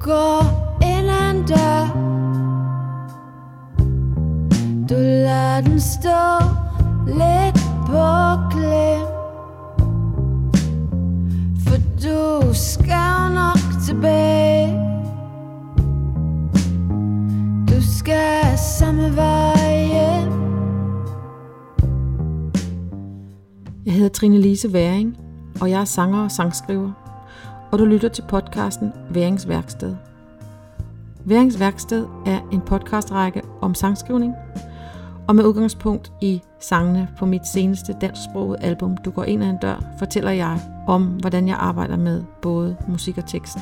går ind ad en dør. Du lader den stå lidt på klem. For du skal nok tilbage. Du skal samme vej hjem. Jeg hedder Trine Lise Væring, og jeg er sanger og sangskriver, og du lytter til podcasten Værings Værksted. Værings Værksted er en podcastrække om sangskrivning, og med udgangspunkt i sangene på mit seneste dansksprogede album Du går ind ad en dør, fortæller jeg om, hvordan jeg arbejder med både musik og tekst.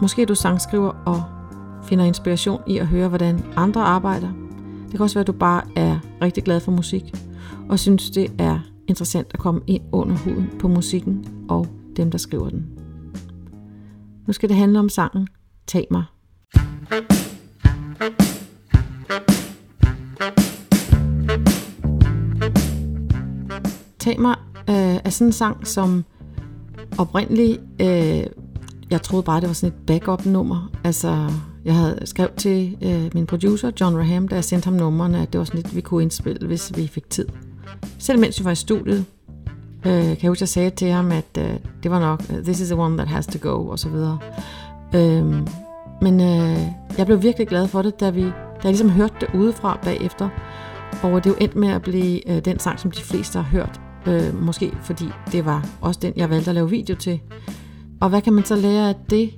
Måske er du sangskriver og finder inspiration i at høre, hvordan andre arbejder. Det kan også være, at du bare er rigtig glad for musik, og synes, det er interessant at komme ind under huden på musikken og dem, der skriver den. Nu skal det handle om sangen Tag mig. Tag mig øh, er sådan en sang, som oprindeligt, øh, jeg troede bare, det var sådan et backup-nummer. Altså, jeg havde skrevet til øh, min producer, John Raham, da jeg sendte ham numrene, at det var sådan lidt, vi kunne indspille, hvis vi fik tid. Selv mens vi var i studiet, øh, kan jeg huske, jeg sagde til ham, at øh, det var nok, øh, this is the one that has to go, og så videre. Øh, men øh, jeg blev virkelig glad for det, da, vi, da jeg ligesom hørte det udefra bagefter. Og det er jo endt med at blive øh, den sang, som de fleste har hørt. Øh, måske fordi det var også den, jeg valgte at lave video til. Og hvad kan man så lære af det?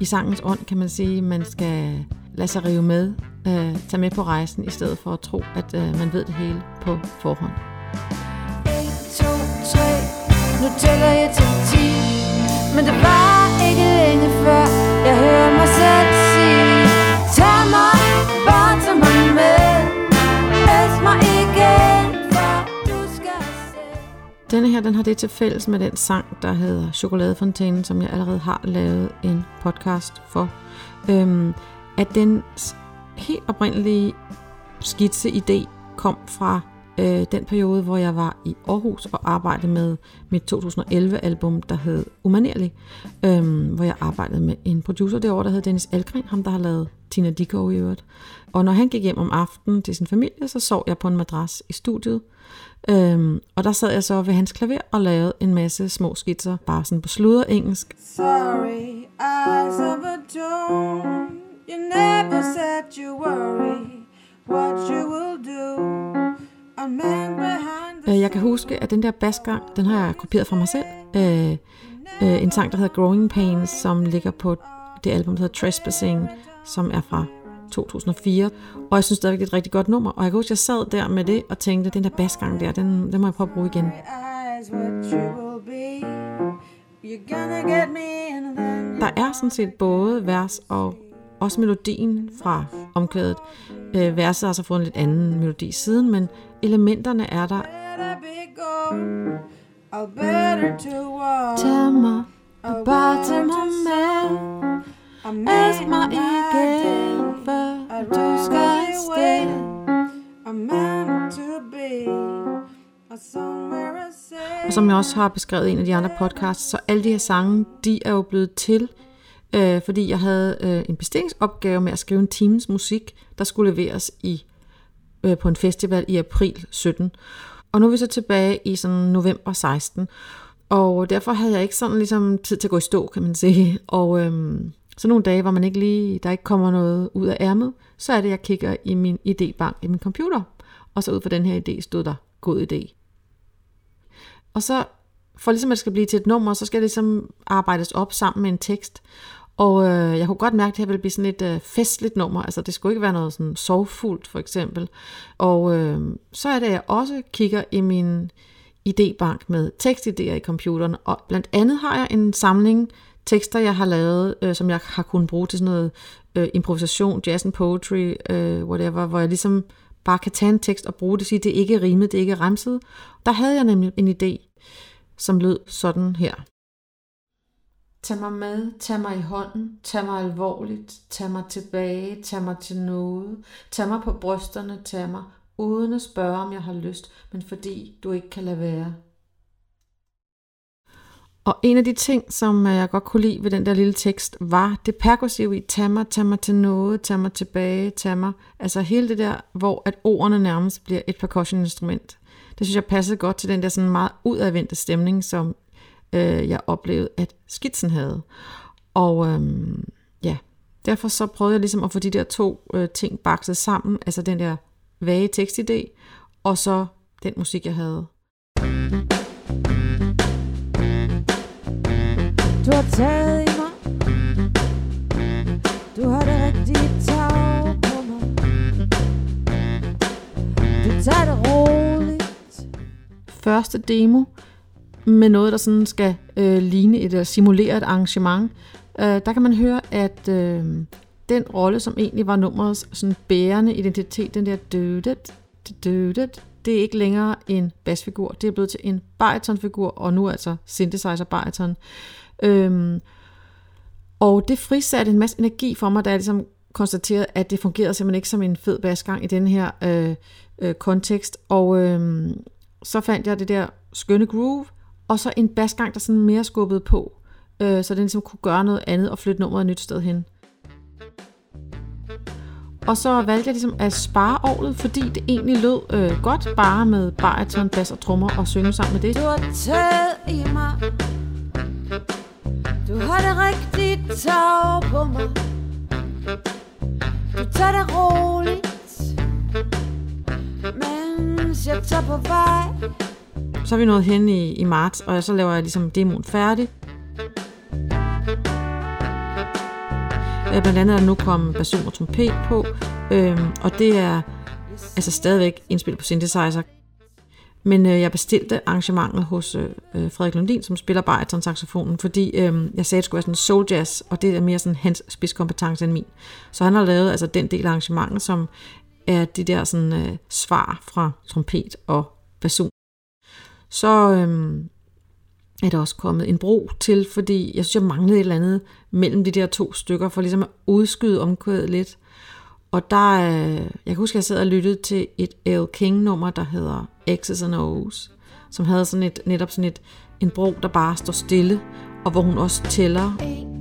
I sangens ånd kan man sige, at man skal lade sig rive med, øh, tage med på rejsen, i stedet for at tro, at øh, man ved det hele på forhånd nu tæller jeg til 10 Men det var ikke længe før Jeg hører mig selv sige Tag mig, bare tag mig med Elsk mig igen, for du skal se Denne her, den har det til fælles med den sang, der hedder Chokoladefontænen, som jeg allerede har lavet en podcast for. Øhm, at den helt oprindelige skitse-idé kom fra øh, den periode, hvor jeg var i Aarhus og arbejdede med mit 2011-album, der hed Umanerlig, øh, hvor jeg arbejdede med en producer derovre, der hed Dennis Algren, ham der har lavet Tina Dickow i øvrigt. Og når han gik hjem om aftenen til sin familie, så sov jeg på en madras i studiet, Øhm, og der sad jeg så ved hans klaver og lavede en masse små skitser, bare sådan på sludder engelsk. Sorry, eyes of a tone You never said you worry What you will do Øh, Jeg kan huske, at den der basgang, den har jeg kopieret fra mig selv. Øh, øh, en sang, der hedder Growing Pains, som ligger på det album, der hedder Trespassing, som er fra 2004. Og jeg synes stadigvæk, det er et rigtig godt nummer. Og jeg kan huske, at jeg sad der med det og tænkte, den der basgang der, den, den må jeg prøve at bruge igen. Der er sådan set både vers og også melodien fra omkvædet. Øh, verset har så fået en lidt anden melodi siden, men elementerne er der. Tell I'll better to mig about my tag mig mig igen, før du skal. I'm meant to be I Og som jeg også har beskrevet i en af de andre podcasts, så alle de her sange, de er jo blevet til, øh, fordi jeg havde øh, en bestillingsopgave med at skrive en times musik, der skulle leveres i øh, på en festival i april 17. Og nu er vi så tilbage i sådan november 16. Og derfor havde jeg ikke sådan ligesom tid til at gå i stå, kan man sige. Og øhm, så nogle dage, hvor man ikke lige, der ikke kommer noget ud af ærmet, så er det, jeg kigger i min idébank i min computer. Og så ud fra den her idé stod der god idé. Og så for ligesom at det skal blive til et nummer, så skal det ligesom arbejdes op sammen med en tekst. Og øh, jeg kunne godt mærke, at det her ville blive sådan et øh, festligt nummer. Altså det skulle ikke være noget sådan sorgfuldt for eksempel. Og øh, så er det, at jeg også kigger i min idébank med tekstidéer i computeren. Og blandt andet har jeg en samling tekster, jeg har lavet, øh, som jeg har kunnet bruge til sådan noget øh, improvisation, jazz and poetry, øh, whatever, hvor jeg ligesom bare kan tage en tekst og bruge det, sige, det er ikke rimet, det er ikke remset. Der havde jeg nemlig en idé, som lød sådan her. Tag mig med, tag mig i hånden, tag mig alvorligt, tag mig tilbage, tag mig til noget, tag mig på brysterne, tag mig, uden at spørge, om jeg har lyst, men fordi du ikke kan lade være. Og en af de ting, som øh, jeg godt kunne lide ved den der lille tekst, var det perkussive i tag mig, tag mig til noget, tag mig tilbage, tag mig. Altså hele det der, hvor at ordene nærmest bliver et percussion-instrument. Det synes jeg passede godt til den der sådan meget udadvendte stemning, som øh, jeg oplevede, at skitsen havde. Og øhm, ja, derfor så prøvede jeg ligesom at få de der to øh, ting bakset sammen, altså den der vage tekstidé, og så den musik, jeg havde. Du har taget i mig Du har det rigtige tag på mig Du tager det roligt Første demo med noget, der sådan skal øh, ligne et eller simulere et arrangement. Øh, der kan man høre, at øh, den rolle, som egentlig var nummerets sådan bærende identitet, den der dødet, dødet, det er ikke længere en basfigur, det er blevet til en baritonfigur, og nu altså synthesizer bariton. Øhm, og det frisatte en masse energi for mig, da jeg ligesom konstaterede, at det fungerede simpelthen ikke som en fed basgang i den her øh, øh, kontekst. Og øh, så fandt jeg det der skønne groove, og så en basgang, der sådan mere skubbede på, øh, så den ligesom kunne gøre noget andet og flytte nummeret et nyt sted hen. Og så valgte jeg ligesom at spare året, fordi det egentlig lød øh, godt bare med bariton, bas og trommer og synge sammen med det. Du har taget i mig Du har det rigtige tag på mig Du tager det roligt Mens jeg tager på vej så er vi nået hen i, i marts, og så laver jeg ligesom demoen færdig. Øh, blandt andet er der nu kommet basun og trompet på, øhm, og det er altså stadigvæk indspillet på synthesizer. Men øh, jeg bestilte arrangementet hos øh, øh Frederik Lundin, som spiller bariton saxofonen, fordi øh, jeg sagde, at det skulle være sådan soul jazz, og det er mere sådan hans spidskompetence end min. Så han har lavet altså den del af arrangementet, som er de der sådan øh, svar fra trompet og basun. Så øhm, er der også kommet en bro til, fordi jeg synes, jeg manglede et eller andet mellem de der to stykker, for ligesom at udskyde omkvædet lidt. Og der, øh, jeg kan huske, jeg sad og lyttede til et L. King-nummer, der hedder X's and O's, som havde sådan et, netop sådan et, en bro, der bare står stille, og hvor hun også tæller.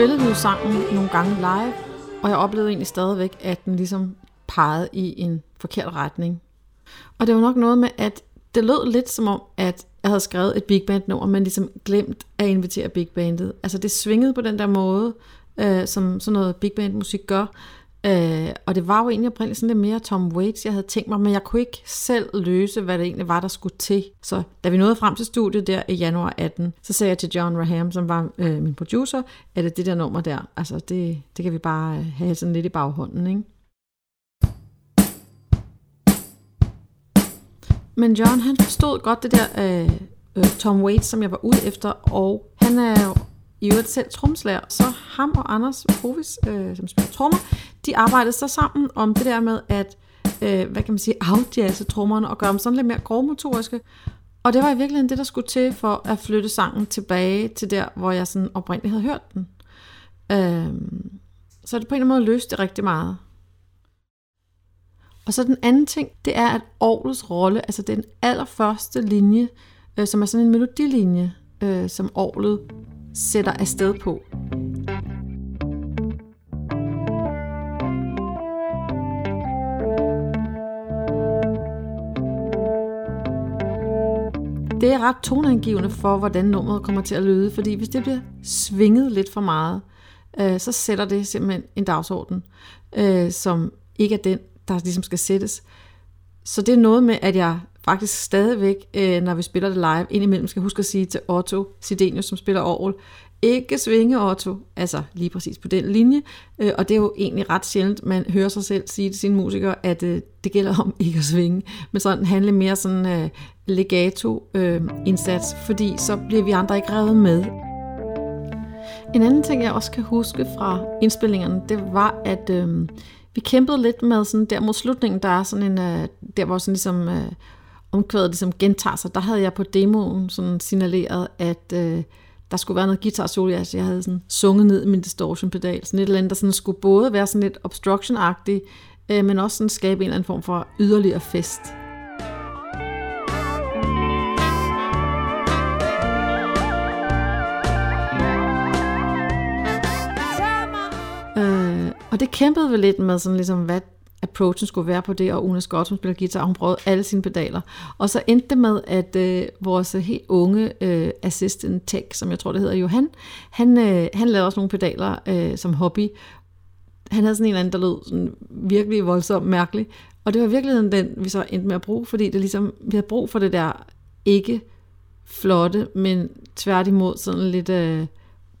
Spillede vi jo sangen nogle gange live, og jeg oplevede egentlig stadigvæk, at den ligesom pegede i en forkert retning. Og det var nok noget med, at det lød lidt som om, at jeg havde skrevet et big band nummer, men ligesom glemt at invitere big bandet. Altså det svingede på den der måde, øh, som sådan noget big band musik gør. Øh, og det var jo egentlig oprindeligt sådan lidt mere Tom Waits, jeg havde tænkt mig, men jeg kunne ikke selv løse, hvad det egentlig var, der skulle til. Så da vi nåede frem til studiet der i januar 18, så sagde jeg til John Raham, som var øh, min producer, at det, det der nummer der, altså det, det kan vi bare øh, have sådan lidt i baghånden, ikke? Men John, han forstod godt det der øh, øh, Tom Waits, som jeg var ude efter, og han er jo i øvrigt selv tromslærer. så ham og Anders Hovis, øh, som spiller trommer, de arbejdede så sammen om det der med at, øh, hvad kan man sige, outjazze trommerne og gøre dem sådan lidt mere grovmotoriske. Og det var i virkeligheden det, der skulle til for at flytte sangen tilbage til der, hvor jeg sådan oprindeligt havde hørt den. Øh, så det på en eller anden måde løste det rigtig meget. Og så den anden ting, det er, at Aarhus rolle, altså den allerførste linje, øh, som er sådan en melodilinje, øh, som Aarhus sætter afsted på. Det er ret toneangivende for, hvordan nummeret kommer til at lyde, fordi hvis det bliver svinget lidt for meget, øh, så sætter det simpelthen en dagsorden, øh, som ikke er den, der ligesom skal sættes. Så det er noget med, at jeg faktisk stadigvæk, øh, når vi spiller det live, indimellem skal huske at sige til Otto Sidenius, som spiller Aarhus, ikke svinge Otto, altså lige præcis på den linje, øh, og det er jo egentlig ret sjældent, man hører sig selv sige til sine musikere, at øh, det gælder om ikke at svinge, men sådan handle mere sådan øh, legato øh, indsats, fordi så bliver vi andre ikke revet med. En anden ting, jeg også kan huske fra indspillingerne, det var, at øh, vi kæmpede lidt med sådan der mod slutningen, der er sådan en, øh, der hvor sådan ligesom øh, omkvædet ligesom gentager sig, der havde jeg på demoen sådan signaleret, at øh, der skulle være noget guitar solo, altså jeg havde sådan sunget ned i min distortion pedal, sådan et eller andet, der sådan skulle både være sådan lidt obstruction øh, men også sådan skabe en eller anden form for yderligere fest. Øh, og det kæmpede vi lidt med, sådan ligesom, hvad approachen skulle være på det, og Una Scott, som spiller guitar, hun prøvede alle sine pedaler. Og så endte det med, at øh, vores helt unge øh, assistant tech, som jeg tror, det hedder Johan, han, øh, han lavede også nogle pedaler øh, som hobby. Han havde sådan en eller anden, der lød sådan virkelig voldsomt mærkelig. Og det var i virkeligheden den, vi så endte med at bruge, fordi det ligesom, vi havde brug for det der ikke flotte, men tværtimod sådan lidt øh,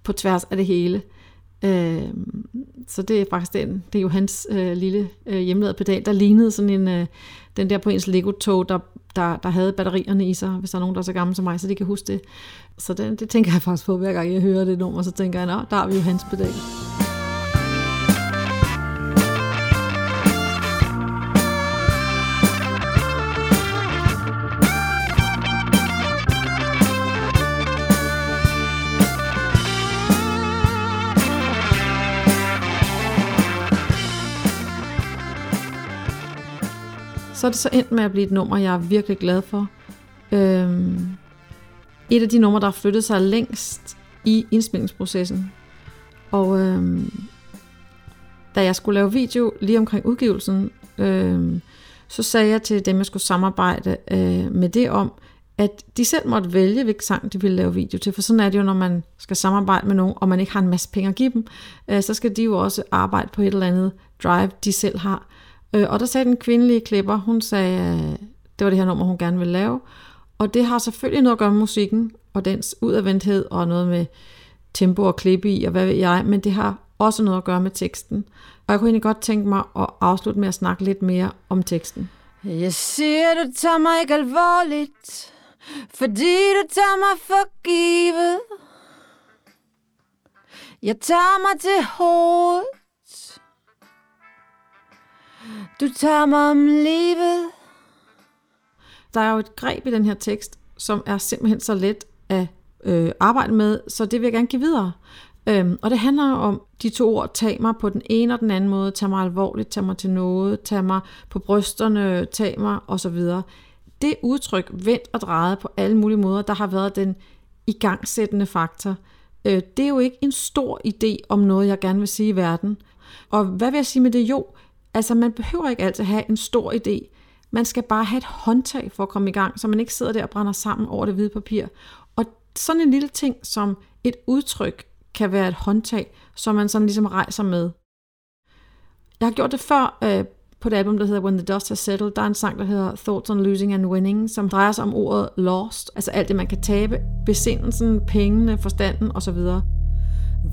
på tværs af det hele. Øh, så det er faktisk den, det er jo hans øh, lille øh, hjemmelavede pedal, der lignede sådan en, øh, den der på ens Lego-tog, der, der, der havde batterierne i sig, hvis der er nogen, der er så gamle som mig, så de kan huske det. Så den, det tænker jeg faktisk på, hver gang jeg hører det nummer, så tænker jeg, nå, der har vi jo hans pedal. Så er det så endt med at blive et nummer, jeg er virkelig glad for. Øhm, et af de numre, der har flyttet sig længst i indspilningsprocessen. Og øhm, da jeg skulle lave video lige omkring udgivelsen, øhm, så sagde jeg til dem, jeg skulle samarbejde øh, med det om, at de selv måtte vælge, hvilken sang de ville lave video til. For sådan er det jo, når man skal samarbejde med nogen, og man ikke har en masse penge at give dem, øh, så skal de jo også arbejde på et eller andet drive, de selv har. Øh, og der sagde den kvindelige klipper, hun sagde, øh, det var det her nummer, hun gerne ville lave. Og det har selvfølgelig noget at gøre med musikken, og dens udadvendthed, og noget med tempo og klippe i, og hvad ved jeg, men det har også noget at gøre med teksten. Og jeg kunne egentlig godt tænke mig at afslutte med at snakke lidt mere om teksten. Jeg siger, du tager mig ikke alvorligt, fordi du tager mig for givet. Jeg tager mig til hovedet. Du tager mig om livet. Der er jo et greb i den her tekst, som er simpelthen så let at øh, arbejde med, så det vil jeg gerne give videre. Øhm, og det handler om de to ord, tag mig på den ene og den anden måde, tag mig alvorligt, tag mig til noget, tag mig på brysterne, tag mig osv. Det udtryk, vendt og drejet på alle mulige måder, der har været den igangsættende faktor. Øh, det er jo ikke en stor idé om noget, jeg gerne vil sige i verden. Og hvad vil jeg sige med det? Jo, Altså, man behøver ikke altid have en stor idé. Man skal bare have et håndtag for at komme i gang, så man ikke sidder der og brænder sammen over det hvide papir. Og sådan en lille ting som et udtryk kan være et håndtag, som man sådan ligesom rejser med. Jeg har gjort det før øh, på det album, der hedder When the Dust Has Settled. Der er en sang, der hedder Thoughts on Losing and Winning, som drejer sig om ordet lost, altså alt det, man kan tabe, besindelsen, pengene, forstanden osv.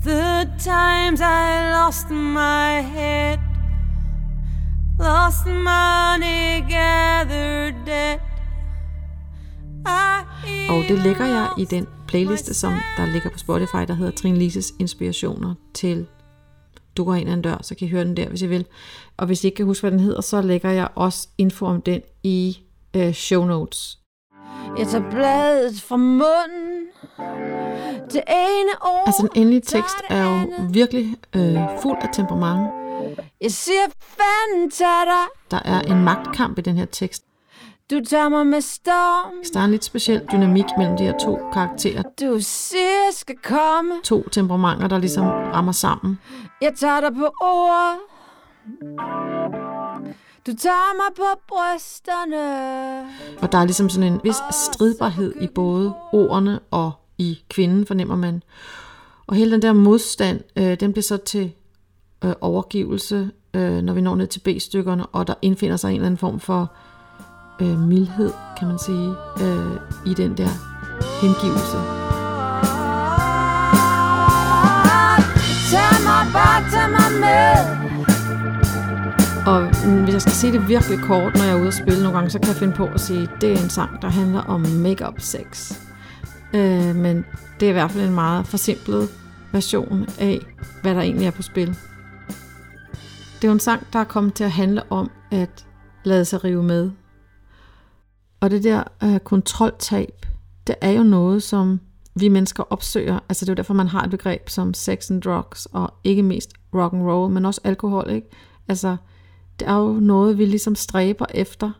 The times I lost my head Lost money gathered debt. Og det lægger jeg i den playliste, som der ligger på Spotify, der hedder Trine Lises Inspirationer til Du går ind ad en dør, så kan I høre den der, hvis I vil. Og hvis I ikke kan huske, hvad den hedder, så lægger jeg også info om den i øh, show notes. Jeg tager bladet fra munden det ene år. Altså den endelige tekst er jo virkelig øh, fuld af temperament. Jeg siger fanden til dig. Der er en magtkamp i den her tekst. Du tager mig med storm. Der er en lidt speciel dynamik mellem de her to karakterer. Du siger, skal komme. To temperamenter, der ligesom rammer sammen. Jeg tager dig på ord. Du tager mig på brysterne. Og der er ligesom sådan en vis stridbarhed i både ordene og i kvinden, fornemmer man. Og hele den der modstand, øh, den bliver så til øh, overgivelse, øh, når vi når ned til B-stykkerne, og der indfinder sig en eller anden form for øh, mildhed, kan man sige, øh, i den der hengivelse. Tag mig bare, tag mig med. Og mm, hvis jeg skal sige det virkelig kort, når jeg er ude at spille nogle gange, så kan jeg finde på at sige, at det er en sang, der handler om make-up sex. Øh, men det er i hvert fald en meget forsimplet version af, hvad der egentlig er på spil. Det er jo en sang, der er kommet til at handle om at lade sig rive med. Og det der øh, kontroltab, det er jo noget, som vi mennesker opsøger. Altså det er jo derfor, man har et begreb som sex and drugs, og ikke mest rock and roll, men også alkohol. Ikke? Altså, det er jo noget, vi ligesom stræber efter.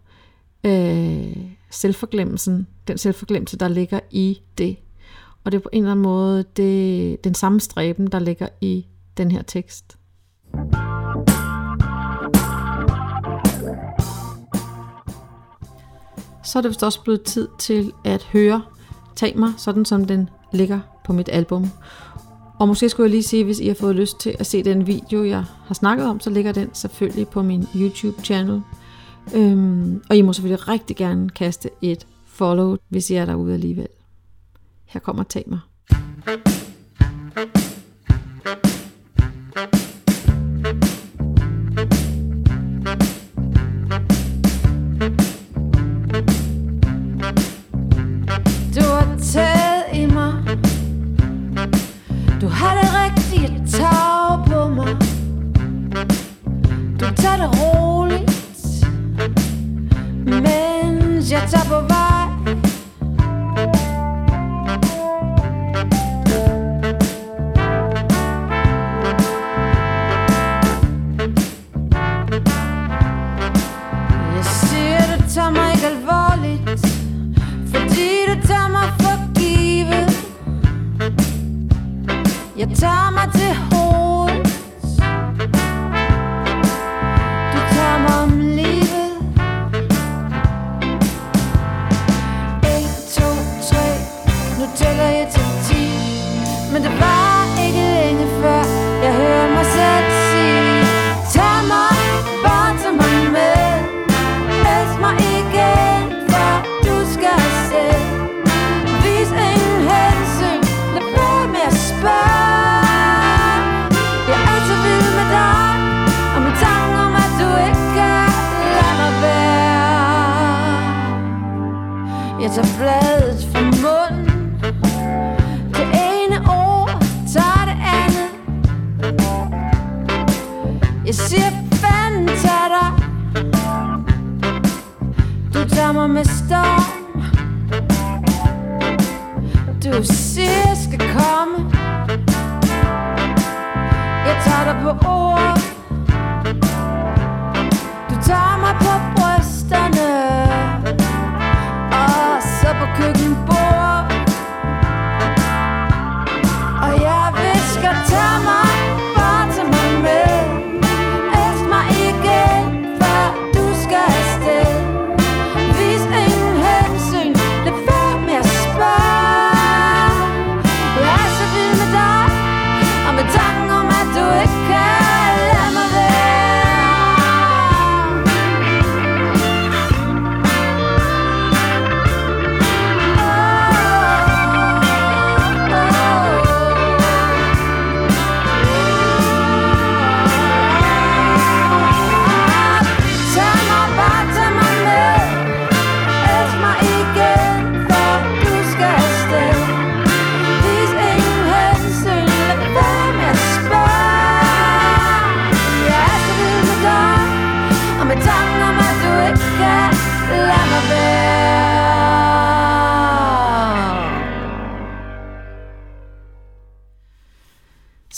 Øh, selvforglemmelsen, den selvforglemmelse, der ligger i det. Og det er på en eller anden måde det, den samme stræben, der ligger i den her tekst. Så er det vist også blevet tid til at høre Tag mig, sådan som den ligger på mit album. Og måske skulle jeg lige sige, hvis I har fået lyst til at se den video, jeg har snakket om, så ligger den selvfølgelig på min YouTube-channel. Øhm, og I må selvfølgelig rigtig gerne kaste et follow, hvis I er derude alligevel. Her kommer Tag mig. Du alvorligt.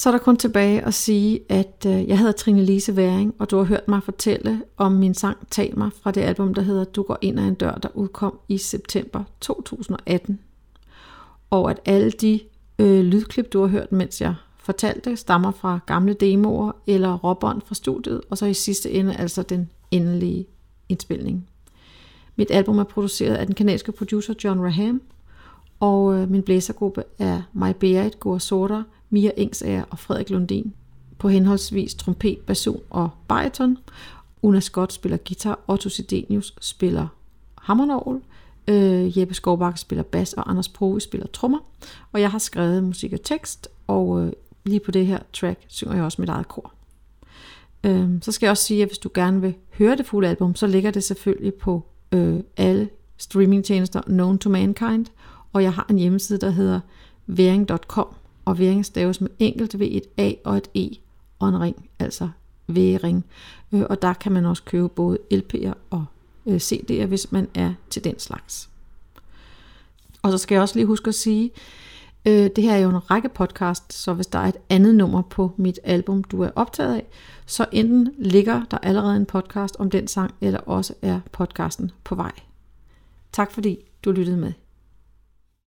Så er der kun tilbage at sige, at øh, jeg hedder Trine Lise Væring, og du har hørt mig fortælle om min sang Tag mig fra det album, der hedder Du går ind ad en dør, der udkom i september 2018. Og at alle de øh, lydklip, du har hørt, mens jeg fortalte, stammer fra gamle demoer eller råbånd fra studiet, og så i sidste ende altså den endelige indspilning. Mit album er produceret af den kanadiske producer John Raham, og øh, min blæsergruppe er Maj Berit, Gora Sorter, Mia Engsager og Frederik Lundin på henholdsvis trompet, basun og bariton. Una Scott spiller guitar, Otto Sidenius spiller hammernorgel, øh, Jeppe Skovbakke spiller bas, og Anders Prove spiller trommer. Og jeg har skrevet musik og tekst, og øh, lige på det her track synger jeg også mit eget kor. Øh, så skal jeg også sige, at hvis du gerne vil høre det fulde album, så ligger det selvfølgelig på øh, alle streamingtjenester known to mankind, og jeg har en hjemmeside, der hedder væring.com, og væring staves med enkelt V, et A og et E og en ring, altså væring. Øh, og der kan man også købe både LP'er og øh, CD'er, hvis man er til den slags. Og så skal jeg også lige huske at sige, øh, det her er jo en række podcast, så hvis der er et andet nummer på mit album, du er optaget af, så enten ligger der allerede en podcast om den sang, eller også er podcasten på vej. Tak fordi du lyttede med.